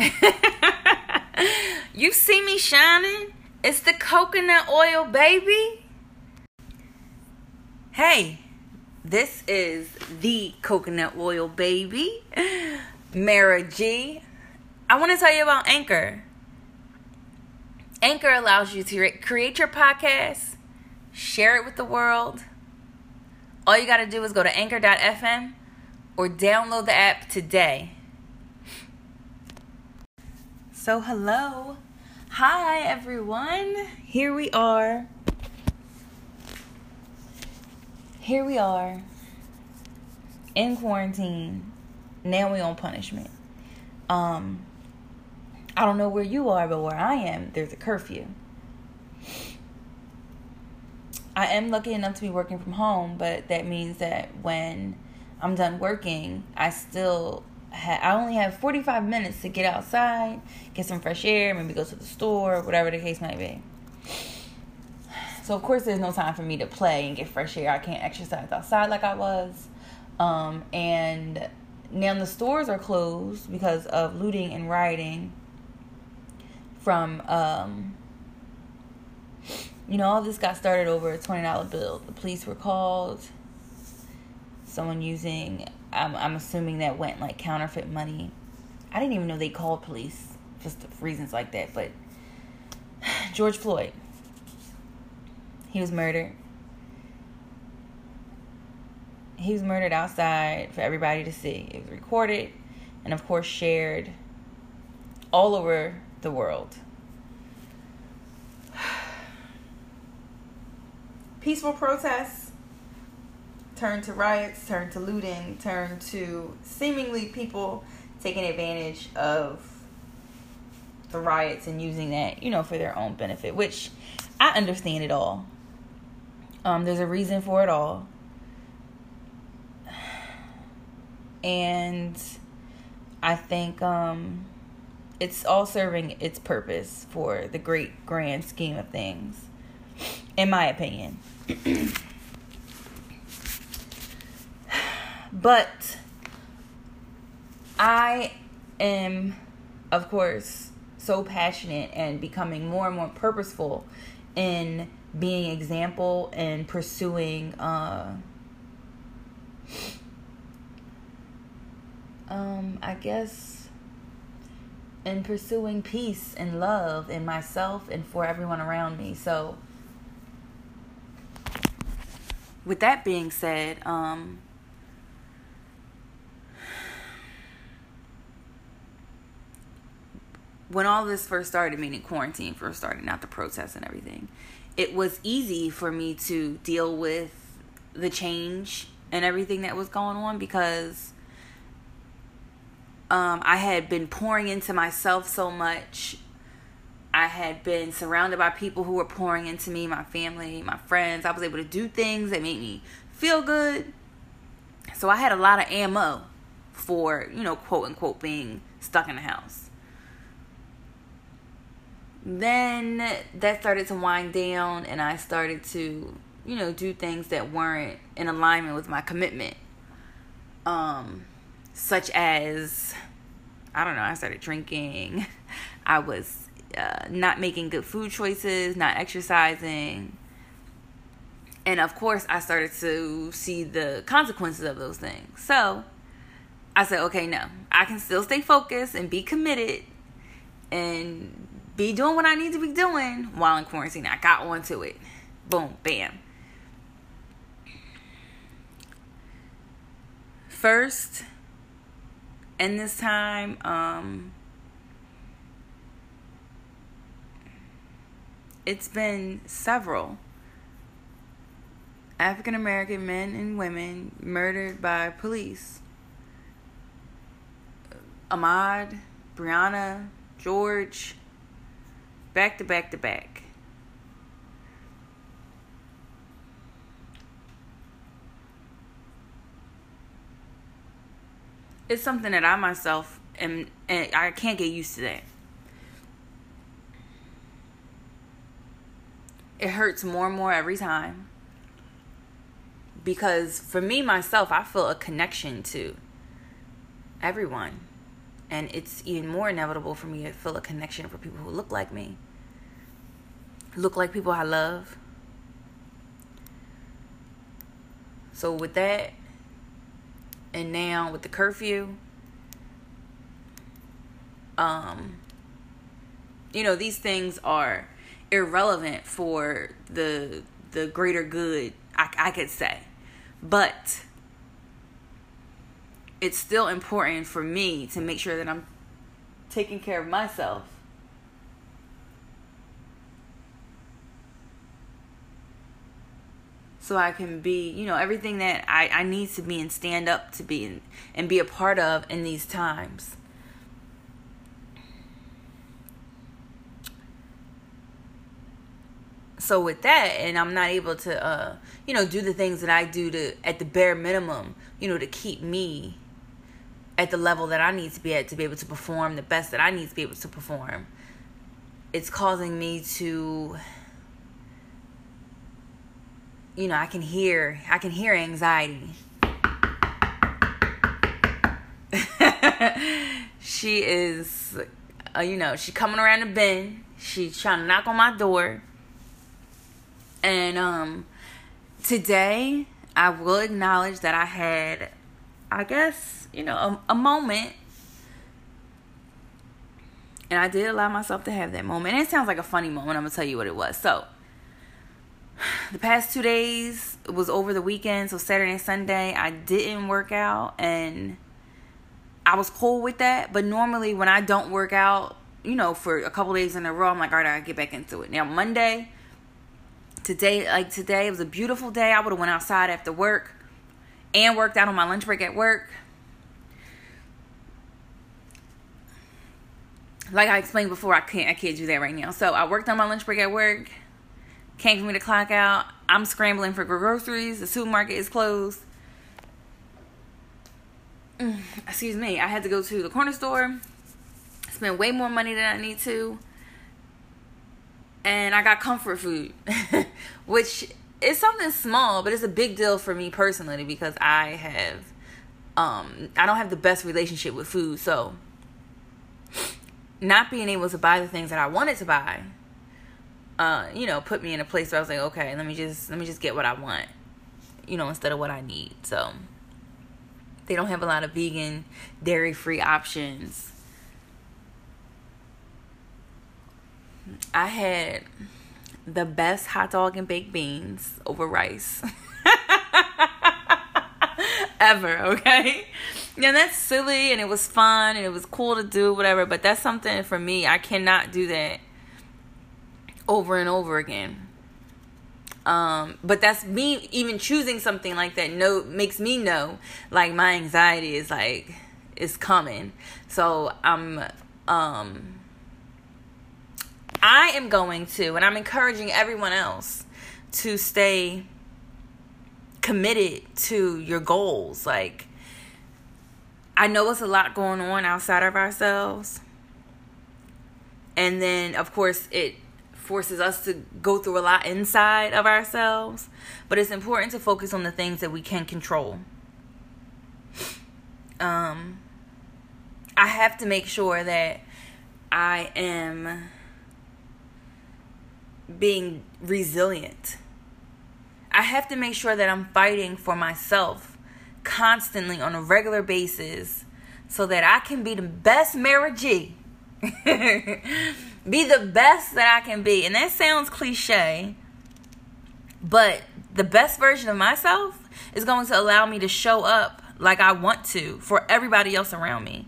you see me shining? It's the coconut oil, baby. Hey, this is the coconut oil, baby. Mara G. I want to tell you about Anchor. Anchor allows you to create your podcast, share it with the world. All you got to do is go to anchor.fm or download the app today. So, hello. Hi, everyone. Here we are. Here we are in quarantine. Now we on punishment. Um, I don't know where you are, but where I am, there's a curfew. I am lucky enough to be working from home, but that means that when I'm done working, I still I only have 45 minutes to get outside, get some fresh air, maybe go to the store, whatever the case might be. So of course, there's no time for me to play and get fresh air. I can't exercise outside like I was, um, and now the stores are closed because of looting and rioting. From um, you know, all this got started over a twenty dollar bill. The police were called. Someone using I'm, I'm assuming that went like counterfeit money. I didn't even know they called police just for reasons like that. But George Floyd, he was murdered. He was murdered outside for everybody to see. It was recorded and, of course, shared all over the world. Peaceful protests turned to riots, turned to looting, turned to seemingly people taking advantage of the riots and using that, you know, for their own benefit, which I understand it all. Um, there's a reason for it all. And I think um, it's all serving its purpose for the great grand scheme of things, in my opinion. But I am, of course, so passionate and becoming more and more purposeful in being example and pursuing uh, um I guess in pursuing peace and love in myself and for everyone around me. So with that being said, um when all this first started, meaning quarantine first started, not the protests and everything, it was easy for me to deal with the change and everything that was going on because um, I had been pouring into myself so much. I had been surrounded by people who were pouring into me, my family, my friends. I was able to do things that made me feel good. So I had a lot of ammo for, you know, quote unquote, being stuck in the house then that started to wind down and I started to, you know, do things that weren't in alignment with my commitment. Um such as I don't know, I started drinking. I was uh, not making good food choices, not exercising. And of course, I started to see the consequences of those things. So I said, okay, no, I can still stay focused and be committed and be doing what I need to be doing while in quarantine. I got onto it. Boom, bam. First, in this time, um, it's been several African American men and women murdered by police. Ahmaud, Breonna, George, back to back to back. It's something that I myself am, and I can't get used to that. It hurts more and more every time. Because for me, myself, I feel a connection to everyone And it's even more inevitable for me to feel a connection for people who look like me, look like people I love. So, with that, and now with the curfew, um, you know, these things are irrelevant for the the greater good, I, I could say. But it's still important for me to make sure that I'm taking care of myself. So I can be, you know, everything that I, I need to be and stand up to be and, and be a part of in these times. so with that and i'm not able to uh you know do the things that i do to at the bare minimum you know to keep me at the level that i need to be at to be able to perform the best that i need to be able to perform. It's causing me to you know i can hear i can hear anxiety. She is uh, you know she coming around the bend. She's trying to knock on my door. And um, today, I will acknowledge that I had, I guess, you know, a, a moment. And I did allow myself to have that moment. And it sounds like a funny moment. I'm going to tell you what it was. So, the past two days was over the weekend. So, Saturday and Sunday, I didn't work out. And I was cool with that. But normally, when I don't work out, you know, for a couple days in a row, I'm like, all right, I get back into it. Now, Monday, today like today it was a beautiful day i would have went outside after work and worked out on my lunch break at work. Like i explained before i can't i can't do that right now. So i worked on my lunch break at work came for me to clock out. I'm scrambling for groceries the supermarket is closed. Mm, excuse me i had to go to the corner store spend way more money than i need to and I got comfort food, which is something small, but it's a big deal for me personally because I have, um, I don't have the best relationship with food, so not being able to buy the things that I wanted to buy, uh, you know, put me in a place where I was like, okay, let me just let me just get what I want, you know, instead of what I need. So they don't have a lot of vegan, dairy free options I had the best hot dog and baked beans over rice ever, okay? Yeah, that's silly and it was fun and it was cool to do, whatever, but that's something for me. I cannot do that over and over again. Um, but that's me even choosing something like that no makes me know like my anxiety is like is coming. So I'm um I am going to, and I'm encouraging everyone else to stay committed to your goals. Like, I know it's a lot going on outside of ourselves. And then, of course, it forces us to go through a lot inside of ourselves. But it's important to focus on the things that we can control. Um, I have to make sure that I am being resilient. I have to make sure that I'm fighting for myself constantly on a regular basis so that I can be the best Mary G. be the best that I can be. And that sounds cliche, but the best version of myself is going to allow me to show up like I want to for everybody else around me.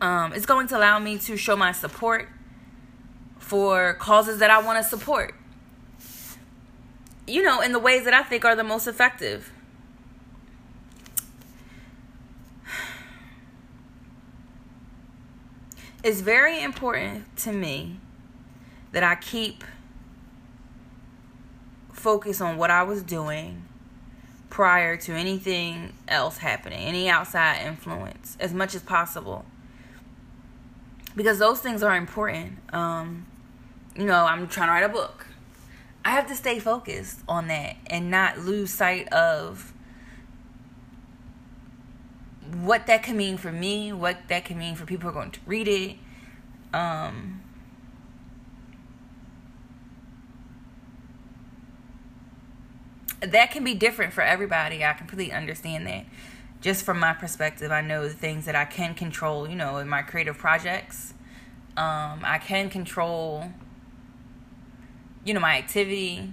Um, it's going to allow me to show my support for causes that I want to support. You know, in the ways that I think are the most effective. It's very important to me that I keep focus on what I was doing prior to anything else happening, any outside influence, as much as possible. Because those things are important. Um, you know, I'm trying to write a book. I have to stay focused on that and not lose sight of what that can mean for me, what that can mean for people who are going to read it. Um, that can be different for everybody. I completely understand that. Just from my perspective, I know the things that I can control, you know, in my creative projects. Um, I can control, you know, my activity.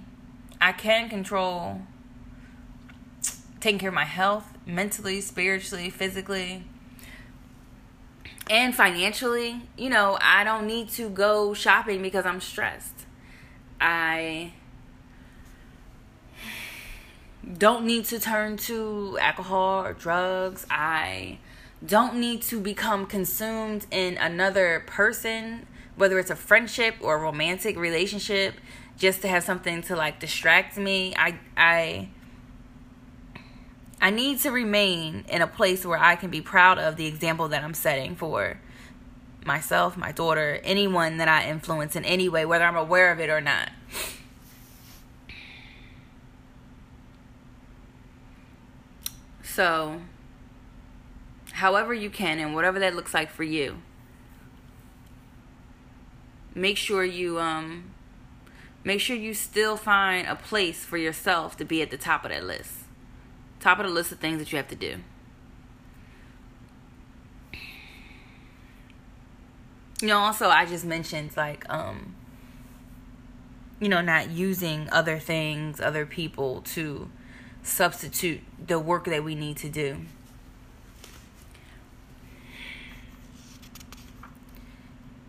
I can control taking care of my health mentally, spiritually, physically, and financially. You know, I don't need to go shopping because I'm stressed. I don't need to turn to alcohol or drugs. I don't need to become consumed in another person, whether it's a friendship or a romantic relationship, just to have something to like distract me. I I I need to remain in a place where I can be proud of the example that I'm setting for myself, my daughter, anyone that I influence in any way, whether I'm aware of it or not. So, however you can, and whatever that looks like for you, make sure you um make sure you still find a place for yourself to be at the top of that list. Top of the list of things that you have to do. You know, also I just mentioned like um you know, not using other things, other people to substitute the work that we need to do.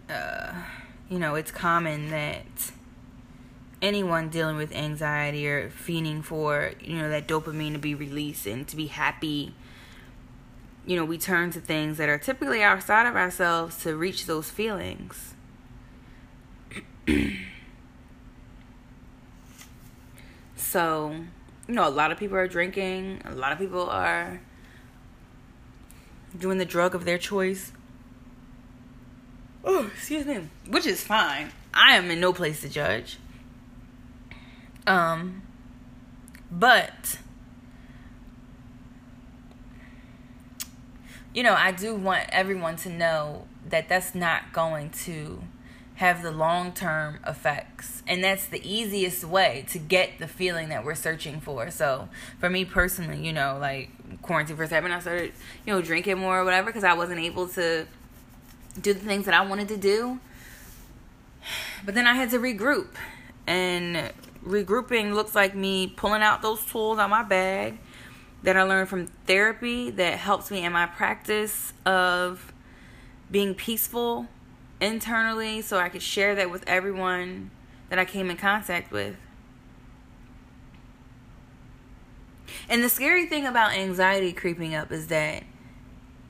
Uh, you know, it's common that anyone dealing with anxiety or fiending for, you know, that dopamine to be released and to be happy, you know, we turn to things that are typically outside of ourselves to reach those feelings. so, you know, a lot of people are drinking, a lot of people are doing the drug of their choice. Oh, excuse me. Which is fine. I am in no place to judge. Um, but you know, I do want everyone to know that that's not going to have the long term effects. And that's the easiest way to get the feeling that we're searching for. So, for me personally, you know, like quarantine first happened, I started, you know, drinking more or whatever because I wasn't able to do the things that I wanted to do. But then I had to regroup. And regrouping looks like me pulling out those tools out my bag that I learned from therapy that helps me in my practice of being peaceful internally so I could share that with everyone that I came in contact with. And the scary thing about anxiety creeping up is that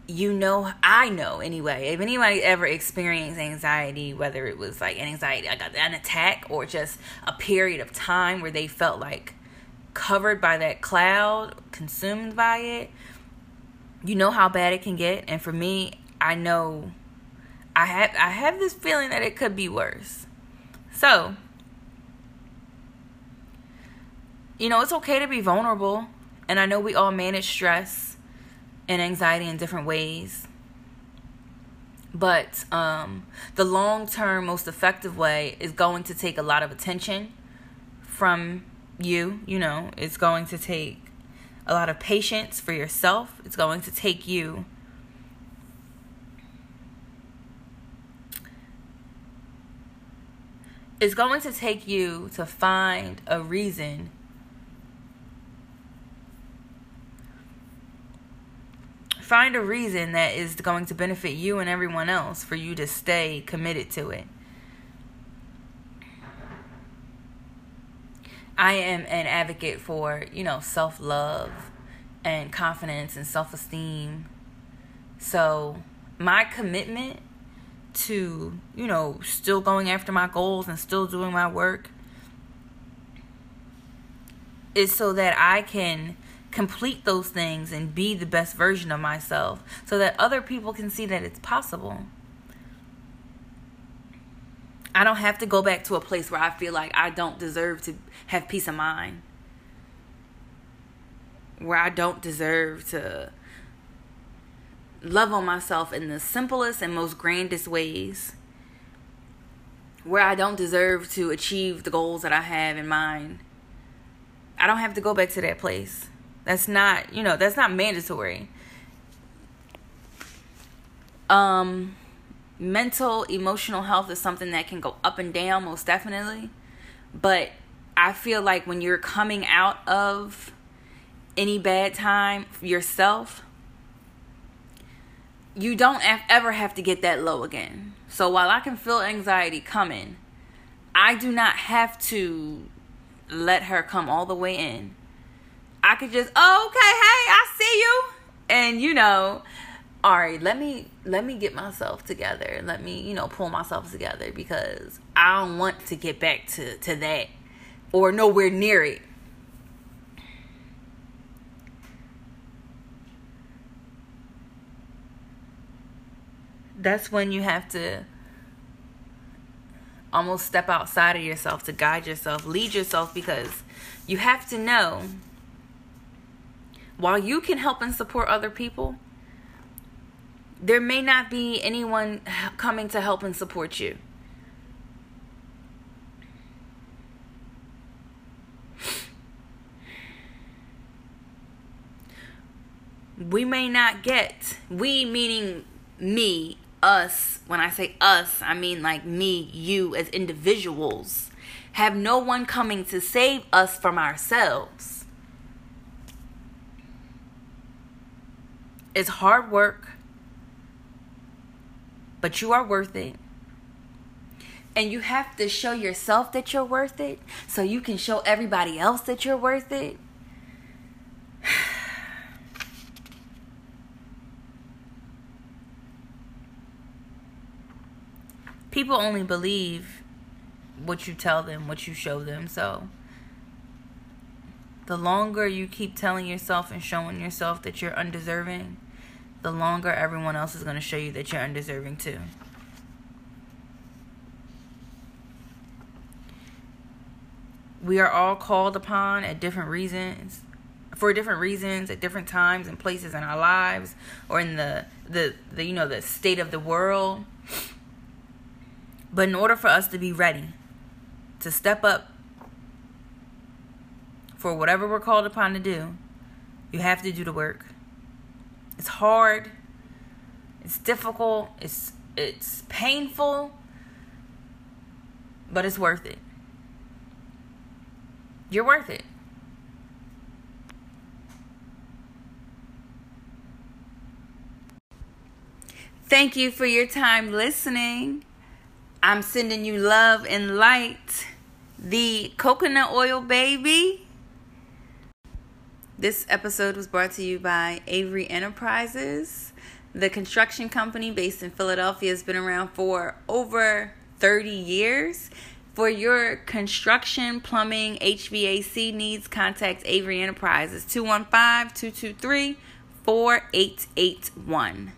you know, I know anyway, if anybody ever experienced anxiety, whether it was like an anxiety, like an attack, or just a period of time where they felt like covered by that cloud, consumed by it, you know how bad it can get. And for me, I know I have I have this feeling that it could be worse. So, you know, it's okay to be vulnerable, and I know we all manage stress and anxiety in different ways. But um, the long term, most effective way is going to take a lot of attention from you. You know, it's going to take a lot of patience for yourself. It's going to take you it's going to take you to find a reason find a reason that is going to benefit you and everyone else for you to stay committed to it. I am an advocate for, you know, self love and confidence and self esteem. So, my commitment to, you know, still going after my goals and still doing my work is so that I can complete those things and be the best version of myself so that other people can see that it's possible. I don't have to go back to a place where I feel like I don't deserve to have peace of mind. Where I don't deserve to love on myself in the simplest and most grandest ways where I don't deserve to achieve the goals that I have in mind. I don't have to go back to that place. That's not, you know, that's not mandatory. Um mental emotional health is something that can go up and down most definitely. But I feel like when you're coming out of any bad time yourself, you don't ever have to get that low again. So while I can feel anxiety coming, I do not have to let her come all the way in. I could just, oh, okay, hey, I see you. And you know, all right, let me let me get myself together. Let me, you know, pull myself together because I don't want to get back to to that or nowhere near it. That's when you have to almost step outside of yourself to guide yourself, lead yourself because you have to know while you can help and support other people, there may not be anyone coming to help and support you. We may not get, we meaning me, us, when I say us, I mean like me, you as individuals, have no one coming to save us from ourselves. It's hard work, but you are worth it. And you have to show yourself that you're worth it so you can show everybody else that you're worth it. people only believe what you tell them, what you show them. So the longer you keep telling yourself and showing yourself that you're undeserving, the longer everyone else is going to show you that you're undeserving too. We are all called upon at different reasons for different reasons at different times and places in our lives or in the the, the you know the state of the world but in order for us to be ready to step up for whatever we're called upon to do, you have to do the work. It's hard. It's difficult. It's it's painful, but it's worth it. You're worth it. Thank you for your time listening. I'm sending you love and light. The coconut oil baby. This episode was brought to you by Avery Enterprises. The construction company based in Philadelphia has been around for over 30 years. For your construction, plumbing, HVAC needs, contact Avery Enterprises 215 223 4881.